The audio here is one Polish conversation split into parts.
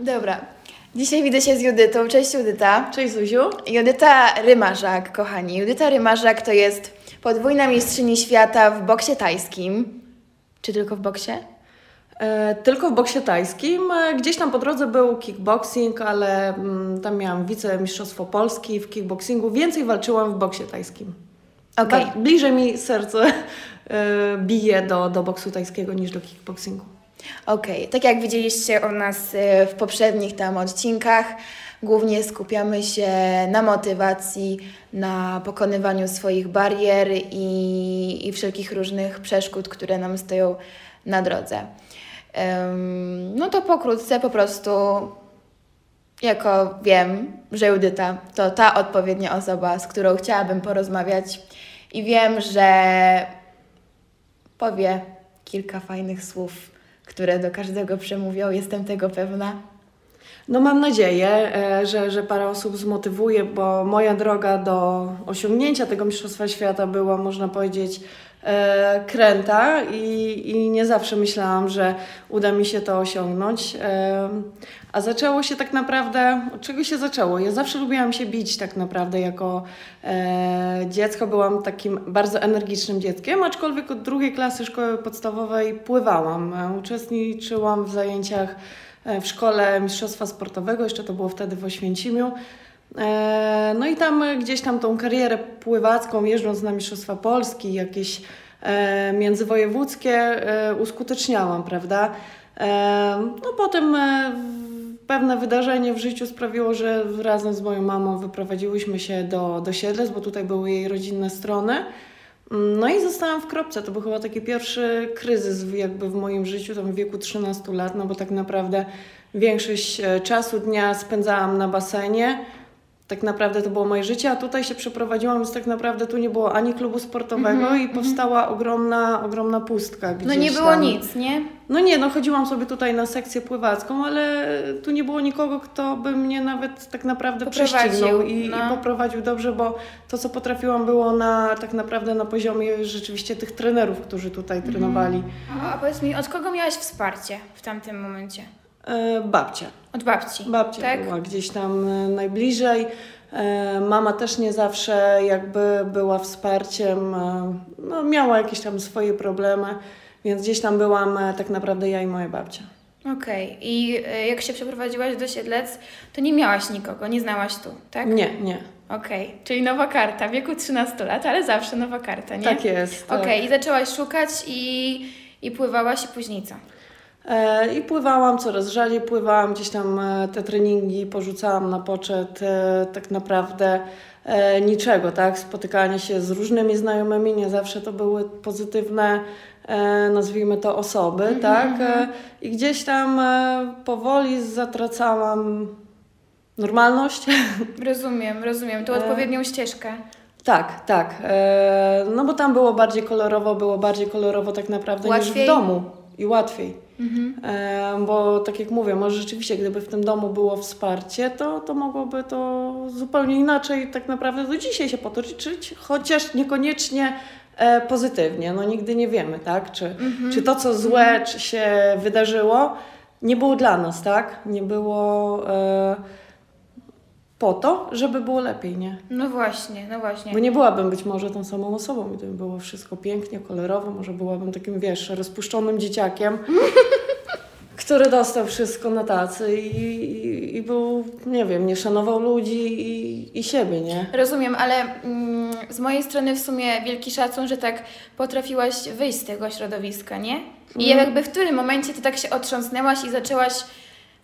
Dobra. Dzisiaj widzę się z Judytą. Cześć Judyta. Cześć Zuziu. Judyta Rymarzak, kochani. Judyta Rymarzak to jest podwójna mistrzyni świata w boksie tajskim. Czy tylko w boksie? E, tylko w boksie tajskim. E, gdzieś tam po drodze był kickboxing, ale mm, tam miałam wicemistrzostwo Polski w kickboxingu. Więcej walczyłam w boksie tajskim. Ba- Bliżej mi serce e, bije do, do boksu tajskiego niż do kickboxingu. Okej, tak jak widzieliście u nas e, w poprzednich tam odcinkach, głównie skupiamy się na motywacji, na pokonywaniu swoich barier i, i wszelkich różnych przeszkód, które nam stoją na drodze. Em, no to pokrótce po prostu, jako wiem, że Judyta to ta odpowiednia osoba, z którą chciałabym porozmawiać i wiem, że powie kilka fajnych słów, które do każdego przemówią, jestem tego pewna. No mam nadzieję, e, że, że parę osób zmotywuje, bo moja droga do osiągnięcia tego Mistrzostwa Świata była, można powiedzieć, kręta i, i nie zawsze myślałam, że uda mi się to osiągnąć. E, a zaczęło się tak naprawdę, od czego się zaczęło? Ja zawsze lubiłam się bić tak naprawdę jako e, dziecko. Byłam takim bardzo energicznym dzieckiem, aczkolwiek od drugiej klasy szkoły podstawowej pływałam. E, uczestniczyłam w zajęciach e, w szkole mistrzostwa sportowego, jeszcze to było wtedy w Oświęcimiu. E, No i tam gdzieś tam tą karierę pływacką, jeżdżąc na Mistrzostwa Polski, jakieś e, międzywojewódzkie e, uskuteczniałam, prawda? No potem pewne wydarzenie w życiu sprawiło, że razem z moją mamą wyprowadziłyśmy się do, do Siedlec, bo tutaj były jej rodzinne strony. Mm, No i zostałam w kropce. To był chyba taki pierwszy kryzys jakby w moim życiu, tam w wieku 13 lat, no bo tak naprawdę większość czasu dnia spędzałam na basenie. Tak naprawdę to było moje życie, a tutaj się przeprowadziłam, więc tak naprawdę tu nie było ani klubu sportowego i powstała ogromna, ogromna pustka. No nie było tam. nic, nie? No nie, no chodziłam sobie tutaj na sekcję pływacką, ale tu nie było nikogo, kto by mnie nawet tak naprawdę prześcignął i, no. i poprowadził dobrze, bo to, co potrafiłam, było na tak naprawdę na poziomie rzeczywiście tych trenerów, którzy tutaj Mhm. trenowali. A powiedz mi, od kogo miałaś wsparcie w tamtym momencie? E, babcia. Od babci. Babcia tak? była gdzieś tam e, najbliżej. E, Mama też nie zawsze jakby była wsparciem, no miała jakieś tam swoje problemy, więc gdzieś tam byłam tak naprawdę ja i moja babcia. Okej. I e, jak się przeprowadziłaś do Siedlec, to nie miałaś nikogo, nie znałaś tu, tak? Nie, nie. Okej. Czyli nowa karta, w wieku 13 lat, ale zawsze nowa karta, nie? Tak jest. tak. Okej, i zaczęłaś szukać i, i pływałaś i później co? E, I pływałam coraz rzadziej, pływałam gdzieś tam e, te treningi, porzucałam na poczet e, tak naprawdę niczego, tak? Spotykanie się z różnymi znajomymi, nie zawsze to były pozytywne, nazwijmy to osoby, tak? E, I gdzieś tam powoli zatracałam normalność. Rozumiem, rozumiem. E. odpowiednią ścieżkę. tak, tak. No bo tam było bardziej kolorowo, było bardziej kolorowo tak naprawdę niż Łatwiej? w domu i łatwiej. Mhm. E, bo tak jak mówię, może rzeczywiście, gdyby w tym domu było wsparcie, to, to mogłoby to zupełnie inaczej tak naprawdę do dzisiaj się potoczyć, chociaż niekoniecznie e, pozytywnie. No nigdy nie wiemy, tak? Czy, czy to, co złe, czy się wydarzyło, nie było dla nas, tak? Nie było e, po to, żeby było lepiej, nie? No właśnie, no właśnie. Bo nie byłabym być może tą samą osobą, gdyby było wszystko pięknie, kolorowo, może byłabym takim, wiesz, rozpuszczonym dzieciakiem, który dostał wszystko na tacy i, i, i był, nie wiem, nie szanował ludzi i, i siebie, nie? Rozumiem, ale mm, z mojej strony w sumie wielki szacun, że tak potrafiłaś wyjść z tego środowiska, nie? I Mhm. jakby w którym momencie ty tak się otrząsnęłaś i zaczęłaś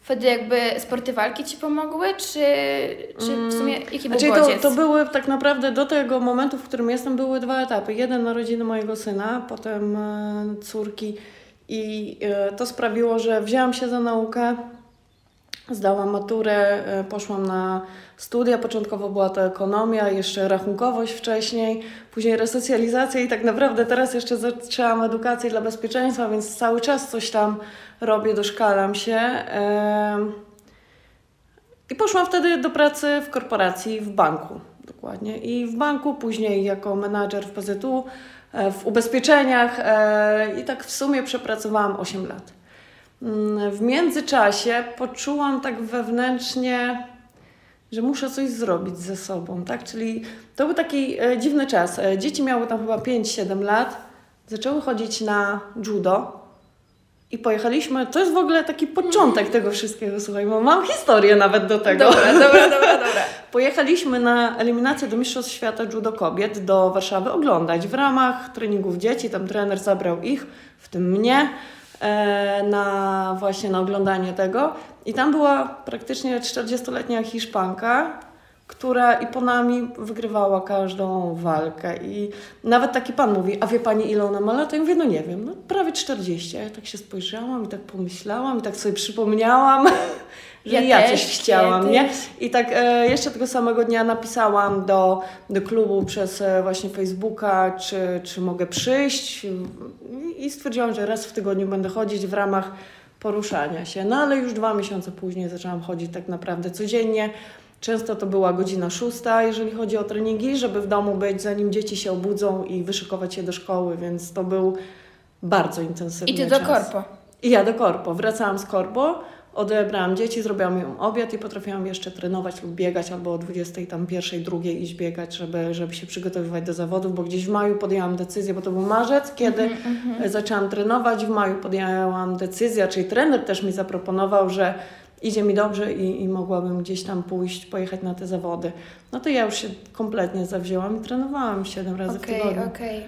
wtedy jakby sporty walki ci pomogły, czy, czy w sumie jaki był Znaczy to, bodziec? to były tak naprawdę do tego momentu, w którym jestem, były dwa etapy. Jeden narodziny mojego syna, potem e, córki i e, to sprawiło, że wzięłam się za naukę, zdałam maturę, e, poszłam na studia. Początkowo była to ekonomia, jeszcze rachunkowość wcześniej, później resocjalizacja i tak naprawdę teraz jeszcze zaczęłam edukację dla bezpieczeństwa, więc cały czas coś tam robię, doszkalam się. I poszłam wtedy do pracy w korporacji, w banku dokładnie. I w banku, później jako menadżer w PZU, e, w ubezpieczeniach e, i tak w sumie przepracowałam 8 lat. Mm, w międzyczasie poczułam tak wewnętrznie, że muszę coś zrobić ze sobą, tak? Czyli to był taki e, dziwny czas. E, dzieci miały tam chyba 5-7 lat, zaczęły chodzić na judo. I pojechaliśmy, to jest w ogóle taki początek tego wszystkiego, słuchaj, bo mam historię nawet do tego. Dobra, dobra, dobra, dobra. Pojechaliśmy na eliminację do Mistrzostw Świata Judo Kobiet do Warszawy oglądać w ramach treningów dzieci. Tam trener zabrał ich, w tym mnie, na właśnie na oglądanie tego. I tam była praktycznie 40-letnia Hiszpanka, która i po nami wygrywała każdą walkę. I nawet taki pan mówi, a wie pani ile ona ma lat? Ja mówię, no nie wiem, no prawie 40. A ja tak się spojrzałam i tak pomyślałam i tak sobie przypomniałam, że ja, Ja ja też coś chciałam, nie? kiedyś. I tak e, jeszcze tego samego dnia napisałam do, do klubu przez e, właśnie Facebooka, czy, czy mogę przyjść i stwierdziłam, że raz w tygodniu będę chodzić w ramach poruszania się. No ale już dwa miesiące później zaczęłam chodzić tak naprawdę codziennie. Często to była godzina szósta, jeżeli chodzi o treningi, żeby w domu być, zanim dzieci się obudzą i wyszykować się do szkoły, więc to był bardzo intensywny I ty do czas. korpo. I ja do korpo. Wracałam z korpo, odebrałam dzieci, zrobiłam im obiad i potrafiłam jeszcze trenować lub biegać albo o 20 tam pierwszej, drugiej iść biegać, żeby, żeby się przygotowywać do zawodów, bo gdzieś w maju podjęłam decyzję, bo to był marzec, kiedy Mhm, e, zaczęłam trenować. W maju podjęłam decyzję, czyli trener też mi zaproponował, że idzie mi dobrze i, i mogłabym gdzieś tam pójść, pojechać na te zawody. No to ja już się kompletnie zawzięłam i trenowałam 7 razy w Okej, tygodniu. okej.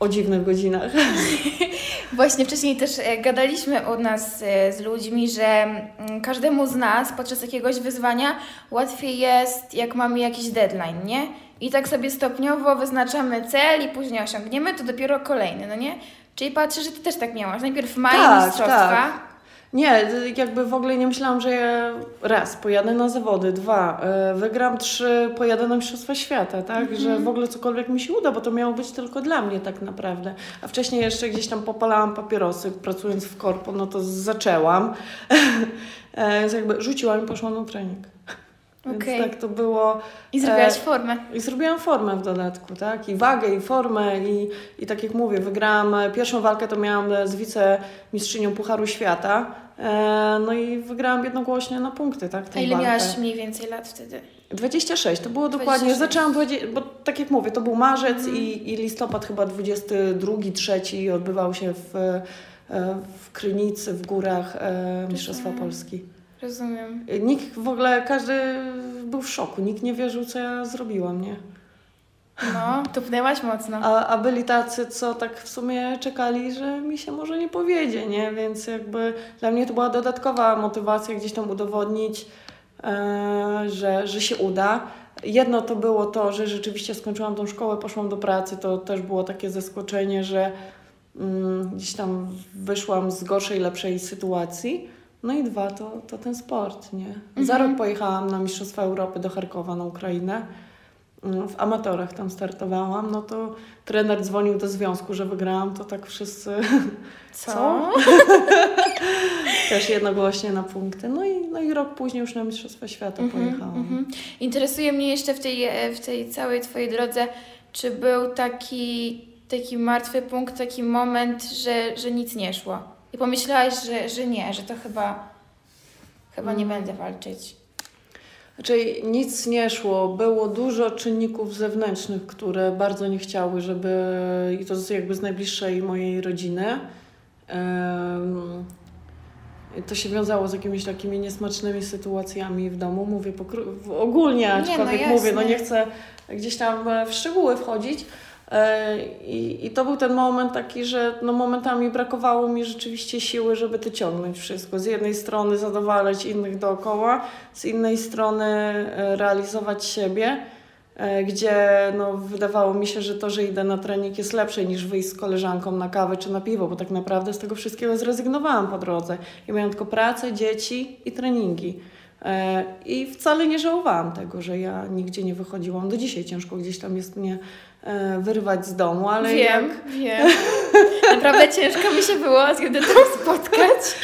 O dziwnych godzinach. Właśnie wcześniej też e, gadaliśmy u nas e, z ludźmi, że mm, każdemu z nas podczas jakiegoś wyzwania łatwiej jest, jak mamy jakiś deadline, nie? I tak sobie stopniowo wyznaczamy cel i później osiągniemy, to dopiero kolejny, no nie? Czyli patrzę, że ty też tak miałaś. Najpierw w maju Tak, mistrzostwa. tak. Nie, jakby w ogóle nie myślałam, że ja raz pojadę na zawody, dwa, e, wygram, trzy, pojadę na Mistrzostwa Świata, tak? Że w ogóle cokolwiek mi się uda, bo to miało być tylko dla mnie tak naprawdę. A wcześniej jeszcze gdzieś tam popalałam papierosy, pracując w korpo, no to zaczęłam. E, Więc jakby rzuciłam i poszłam na trening. Więc tak to było. I zrobiłaś E, formę. I zrobiłam formę w dodatku, tak? I wagę, i formę, i, i tak jak mówię, wygrałam pierwszą walkę, to miałam z wicemistrzynią Pucharu Świata. E, no i wygrałam jednogłośnie na punkty, tak? A ile walkę. miałaś mniej więcej lat wtedy? 26, to było dokładnie. 26. Zaczęłam, 20, bo tak jak mówię, to był marzec i, i listopad chyba 22, 3 i odbywał się w, e, w Krynicy, w górach e, Mistrzostwa Rozumiem. Polski. Rozumiem. Nikt w ogóle, każdy był w szoku, nikt nie wierzył, co ja zrobiłam, nie? No, tupnęłaś mocno. A, a byli tacy, co tak w sumie czekali, że mi się może nie powiedzie, nie? Więc jakby dla mnie to była dodatkowa motywacja gdzieś tam udowodnić, e, że, że się uda. Jedno to było to, że rzeczywiście skończyłam tą szkołę, poszłam do pracy, to też było takie zaskoczenie, że mm, gdzieś tam wyszłam z gorszej, lepszej sytuacji. No i dwa, to, to ten sport, nie? Za rok pojechałam na Mistrzostwa Europy do Charkowa na Ukrainę. Mm, W amatorach tam startowałam, no to trener dzwonił do związku, że wygrałam, to tak wszyscy Co? też jednogłośnie na punkty. No i, no i rok później już na Mistrzostwa Świata pojechałam. Mhm. Interesuje mnie jeszcze w tej, w tej całej Twojej drodze, czy był taki, taki martwy punkt, taki moment, że, że nic nie szło. I pomyślałaś, że, że nie, że to chyba, chyba nie Mm. będę walczyć. Znaczy nic nie szło, było dużo czynników zewnętrznych, które bardzo nie chciały, żeby, i to jakby z najbliższej mojej rodziny. To się wiązało z jakimiś takimi niesmacznymi sytuacjami w domu, mówię w- ogólnie, no aczkolwiek jasne. mówię, no nie chcę gdzieś tam w szczegóły wchodzić. E, I, I to był ten moment taki, że no momentami brakowało mi rzeczywiście siły, żeby to ciągnąć wszystko. Z jednej strony zadowalać innych dookoła, z innej strony e, realizować siebie, e, gdzie no, wydawało mi się, że to, że idę na trening jest lepsze niż wyjść z koleżanką na kawę czy na piwo, bo tak naprawdę z tego wszystkiego zrezygnowałam po drodze. I miałam tylko pracę, dzieci i treningi. I wcale nie żałowałam tego, że ja nigdzie nie wychodziłam. Do dzisiaj ciężko gdzieś tam jest mnie wyrwać z domu, ale wiem, jak wiem. Naprawdę ciężko mi się było z Judytą spotkać.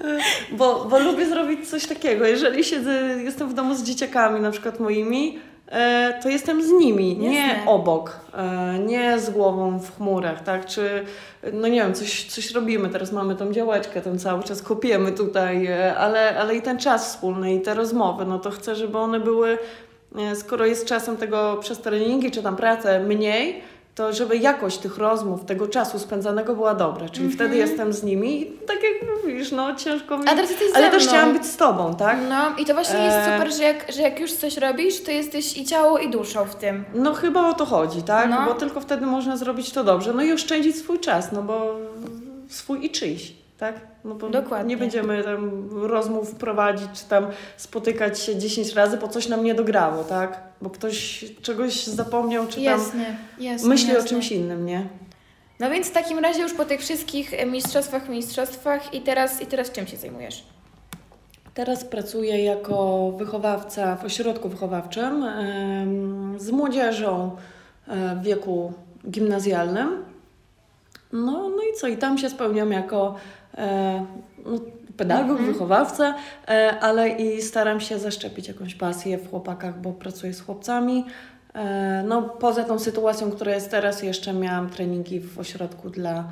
Bo, bo lubię zrobić coś takiego. Jeżeli siedzę, jestem w domu z dzieciakami, na przykład moimi, e, to jestem z nimi, nie Jasne. obok, e, nie z głową w chmurach, tak? Czy, no nie wiem, coś, coś robimy, teraz mamy tą działeczkę, tam cały czas kopiemy tutaj, e, ale, ale i ten czas wspólny, i te rozmowy, no to chcę, żeby one były, e, skoro jest czasem tego przez treningi, czy tam pracę mniej, to żeby jakość tych rozmów, tego czasu spędzanego była dobra, czyli wtedy jestem z nimi i tak jak mówisz, no ciężko mi... Ale ze też chciałam być z tobą, tak? No i to właśnie jest E. super, że jak, że jak już coś robisz, to jesteś i ciało, i duszą w tym. No chyba o to chodzi, tak? No. Bo tylko wtedy można zrobić to dobrze. No i oszczędzić swój czas, no bo swój i czyjś, tak? No bo Dokładnie. nie będziemy tam rozmów prowadzić, czy tam spotykać się 10 razy, po coś nam nie dograło, tak? Bo ktoś czegoś zapomniał, czy tam Jasne, jasne. myśli jasne. o czymś innym, nie? No więc w takim razie już po tych wszystkich e, mistrzostwach, mistrzostwach i teraz, i teraz czym się zajmujesz? Teraz pracuję jako wychowawca w ośrodku wychowawczym z młodzieżą e, w wieku gimnazjalnym. No, no i co? I tam się spełniam jako e, no, pedagog, Mhm. wychowawca, e, ale i staram się zaszczepić jakąś pasję w chłopakach, bo pracuję z chłopcami. E, no, poza tą sytuacją, która jest teraz, jeszcze miałam treningi w ośrodku dla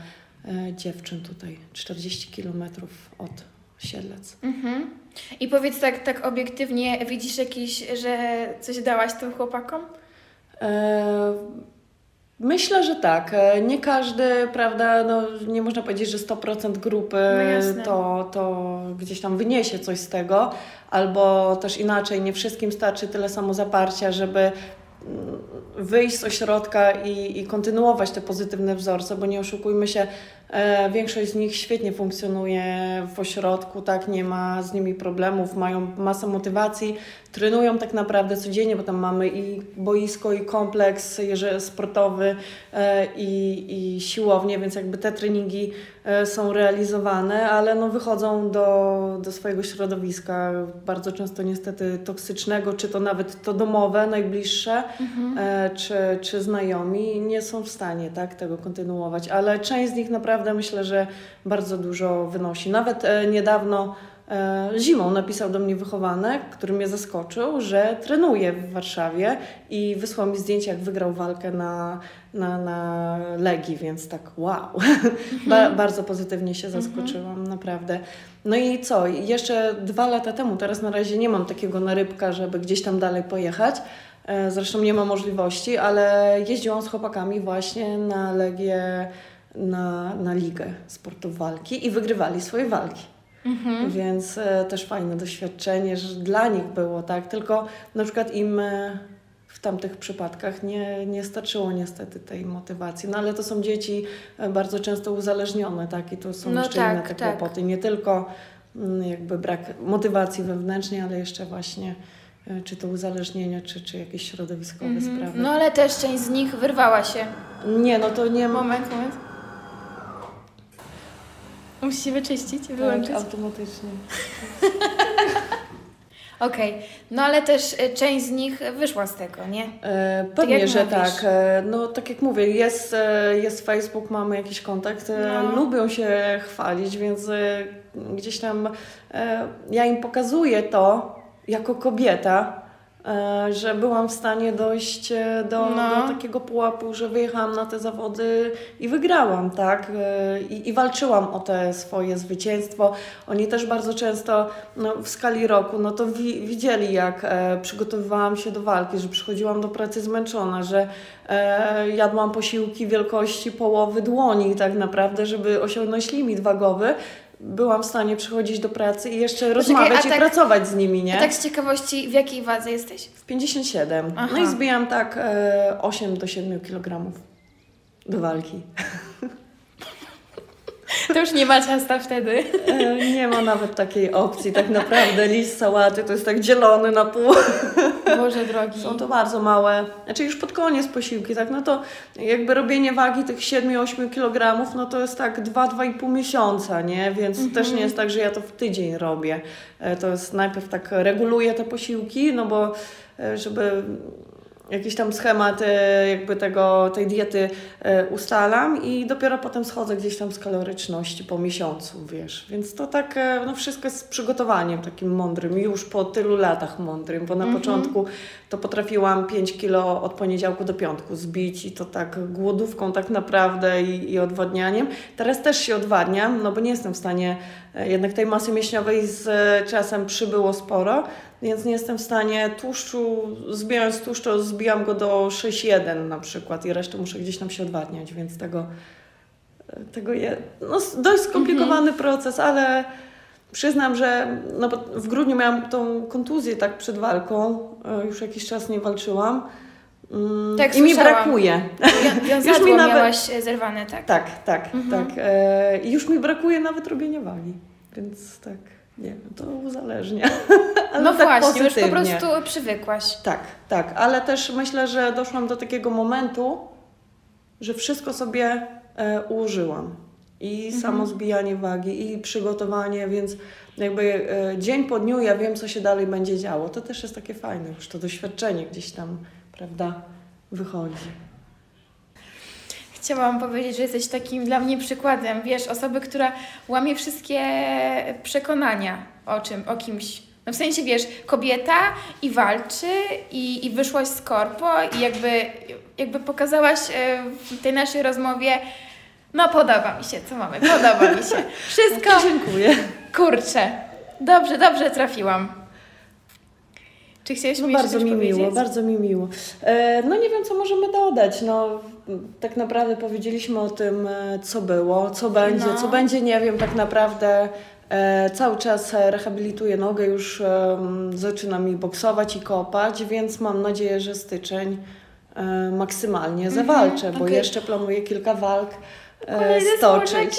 e, dziewczyn tutaj, 40 kilometrów od Siedlec. Mhm. I powiedz tak, tak obiektywnie, widzisz jakiś, że coś dałaś tym chłopakom? E, Myślę, że tak. E, Nie każdy, prawda, no, nie można powiedzieć, że 100% grupy No to, to gdzieś tam wyniesie coś z tego, albo też inaczej, nie wszystkim starczy tyle samo zaparcia, żeby mm, wyjść z ośrodka i, i kontynuować te pozytywne wzorce, bo nie oszukujmy się, większość z nich świetnie funkcjonuje w ośrodku, tak, nie ma z nimi problemów, mają masę motywacji, trenują tak naprawdę codziennie, bo tam mamy i boisko, i kompleks sportowy, e, i, i siłownię, więc jakby te treningi e, są realizowane, ale no wychodzą do, do swojego środowiska, bardzo często niestety toksycznego, czy to nawet to domowe, najbliższe, e, czy, czy znajomi, nie są w stanie tak, tego kontynuować, ale część z nich naprawdę myślę, że bardzo dużo wynosi. Nawet e, niedawno e, zimą napisał do mnie wychowanek, który mnie zaskoczył, że trenuje w Warszawie i wysłał mi zdjęcie, jak wygrał walkę na, na, na Legii, więc tak wow. Ba, bardzo pozytywnie się zaskoczyłam, naprawdę. No i co? Jeszcze dwa lata temu, teraz na razie nie mam takiego narybka, żeby gdzieś tam dalej pojechać. E, Zresztą nie ma możliwości, ale jeździłam z chłopakami właśnie na Legię, na, na ligę sportów walki i wygrywali swoje walki. Więc e, też fajne doświadczenie, że dla nich było tak, tylko na przykład im e, w tamtych przypadkach nie, nie starczyło niestety tej motywacji. No ale to są dzieci e, bardzo często uzależnione, tak, i to są No jeszcze tak, inne te tak. kłopoty. Nie tylko mm, jakby brak motywacji wewnętrznej, ale jeszcze właśnie e, czy to uzależnienia, czy, czy jakieś środowiskowe sprawy. No ale też część z nich wyrwała się. Nie, no to nie ma. Moment, moment. Musisz się wyczyścić, wyłączyć. Tak, automatycznie. Okej, no ale też e, część z nich wyszła z tego, nie? E, pewnie, jak że mówisz. tak. E, no tak jak mówię, jest, e, jest Facebook, mamy jakiś kontakt, No. lubią się chwalić, więc gdzieś tam ja im pokazuję to jako kobieta, że byłam w stanie dojść e, do, No. do takiego pułapu, że wyjechałam na te zawody i wygrałam, tak? E, I, i walczyłam o te swoje zwycięstwo. Oni też bardzo często no, w skali roku, no to wi- widzieli, jak e, przygotowywałam się do walki, że przychodziłam do pracy zmęczona, że e, jadłam posiłki wielkości połowy dłoni tak naprawdę, żeby osiągnąć limit wagowy. Byłam w stanie przychodzić do pracy i jeszcze rozmawiać i tak- pracować z nimi, nie? A tak z ciekawości, w jakiej wadze jesteś? W 57. Aha. No i zbijam tak e, 8 do 7 kg do walki. To już nie ma ciasta wtedy. E, nie ma nawet takiej opcji, tak naprawdę list sałaty to jest tak dzielony na pół. Boże drogi. Są to bardzo małe, znaczy już pod koniec posiłki, tak, no to jakby robienie wagi tych 7-8 kg, no to jest tak 2-2,5 miesiąca, nie, więc też nie jest tak, że ja to w tydzień robię. E, To jest najpierw tak reguluję te posiłki, no bo e, żeby jakiś tam schemat e, jakby tego, tej diety e, ustalam i dopiero potem schodzę gdzieś tam z kaloryczności po miesiącu, wiesz. Więc to tak, e, no wszystko jest z przygotowaniem takim mądrym, już po tylu latach mądrym, bo na początku to potrafiłam 5 kilo od poniedziałku do piątku zbić i to tak głodówką tak naprawdę i, i odwadnianiem. Teraz też się odwadniam, no bo nie jestem w stanie, jednak tej masy mięśniowej z czasem przybyło sporo, więc nie jestem w stanie tłuszczu, zbijając tłuszcz, zbijam go do 6,1 na przykład i resztę muszę gdzieś tam się odwadniać, więc tego, tego je, no dość skomplikowany proces, ale przyznam, że no w grudniu miałam tą kontuzję tak przed walką, e, już jakiś czas nie walczyłam mm, Tak, i mi brakuje. Wią- Wiązadło Już mi nawet- miałaś e, zerwane, tak? Tak, tak, tak. E, już mi brakuje nawet robienia wagi, więc tak, nie wiem, to uzależnia. ale no tak właśnie, już po pozytywnie. prostu przywykłaś. Tak, tak, ale też myślę, że doszłam do takiego momentu, że wszystko sobie e, ułożyłam. I Mhm. samo zbijanie wagi, i przygotowanie, więc jakby e, dzień po dniu ja wiem, co się dalej będzie działo. To też jest takie fajne, już to doświadczenie gdzieś tam, prawda, wychodzi. Chciałam powiedzieć, że jesteś takim dla mnie przykładem, wiesz, osoby, która łamie wszystkie przekonania o czym, o kimś. No w sensie, wiesz, kobieta i walczy i, i wyszłaś z korpo i jakby, jakby pokazałaś e, w tej naszej rozmowie, no podoba mi się, co mamy, podoba mi się. Wszystko, Dziękuję. kurczę, dobrze, dobrze trafiłam. Czy chciałeś No mi bardzo mi powiedzieć? miło, bardzo mi miło. E, no nie wiem, co możemy dodać. No, tak naprawdę powiedzieliśmy o tym, e, co było, co będzie, No. co będzie, nie wiem, tak naprawdę e, cały czas e, rehabilituję nogę, już em, zaczyna mi boksować i kopać, więc mam nadzieję, że styczeń e, maksymalnie zawalczę, bo okej. jeszcze planuję kilka walk e, Kolejne stoczyć.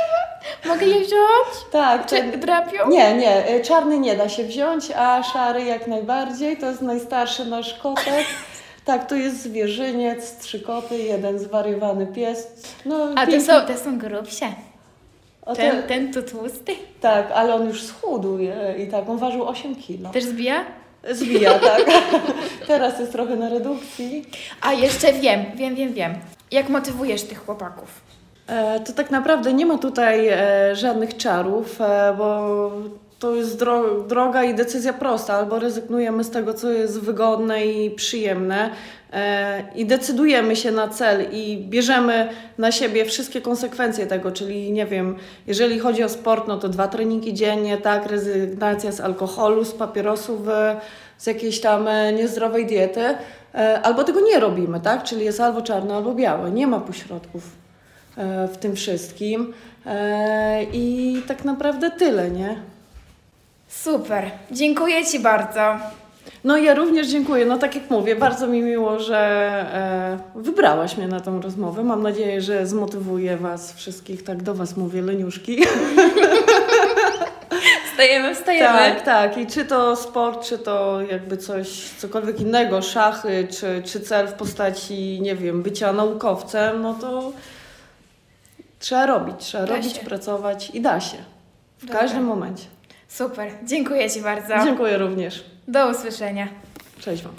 Mogę je wziąć? Tak, to- Czy drapią? nie, nie, y, czarny nie da się wziąć, a szary jak najbardziej. To jest najstarszy nasz kotek. Tak, to jest zwierzyniec, trzy koty, jeden zwariowany pies. No, A te piękny- są, te są grubsze. o, Ten, te- ten tu tłusty. Tak, ale on już schudł y, i tak, on ważył 8 kilo. Też zbija? Zwija, tak. Teraz jest trochę na redukcji. A jeszcze wiem, wiem, wiem, wiem. Jak motywujesz tych chłopaków? E, To tak naprawdę nie ma tutaj e, żadnych czarów, e, bo to jest dro- droga i decyzja prosta. Albo rezygnujemy z tego, co jest wygodne i przyjemne i decydujemy się na cel i bierzemy na siebie wszystkie konsekwencje tego, czyli nie wiem, jeżeli chodzi o sport, no to dwa treningi dziennie, tak, rezygnacja z alkoholu, z papierosów, z jakiejś tam niezdrowej diety, albo tego nie robimy, tak, czyli jest albo czarne, albo białe, nie ma pośrodków e, w tym wszystkim. E, I tak naprawdę tyle, nie? Super, dziękuję Ci bardzo. No ja również dziękuję. No tak jak mówię, bardzo mi miło, że e, wybrałaś mnie na tą rozmowę. Mam nadzieję, że zmotywuję Was wszystkich, tak do Was mówię, leniuszki. Wstajemy, wstajemy. tak, tak. I czy to sport, czy to jakby coś, cokolwiek innego, szachy, czy, czy cel w postaci, nie wiem, bycia naukowcem, no to trzeba robić, trzeba Da robić, się. pracować i da się. W Dobra. każdym momencie. Super, dziękuję Ci bardzo. Dziękuję również. Do usłyszenia. Cześć Wam.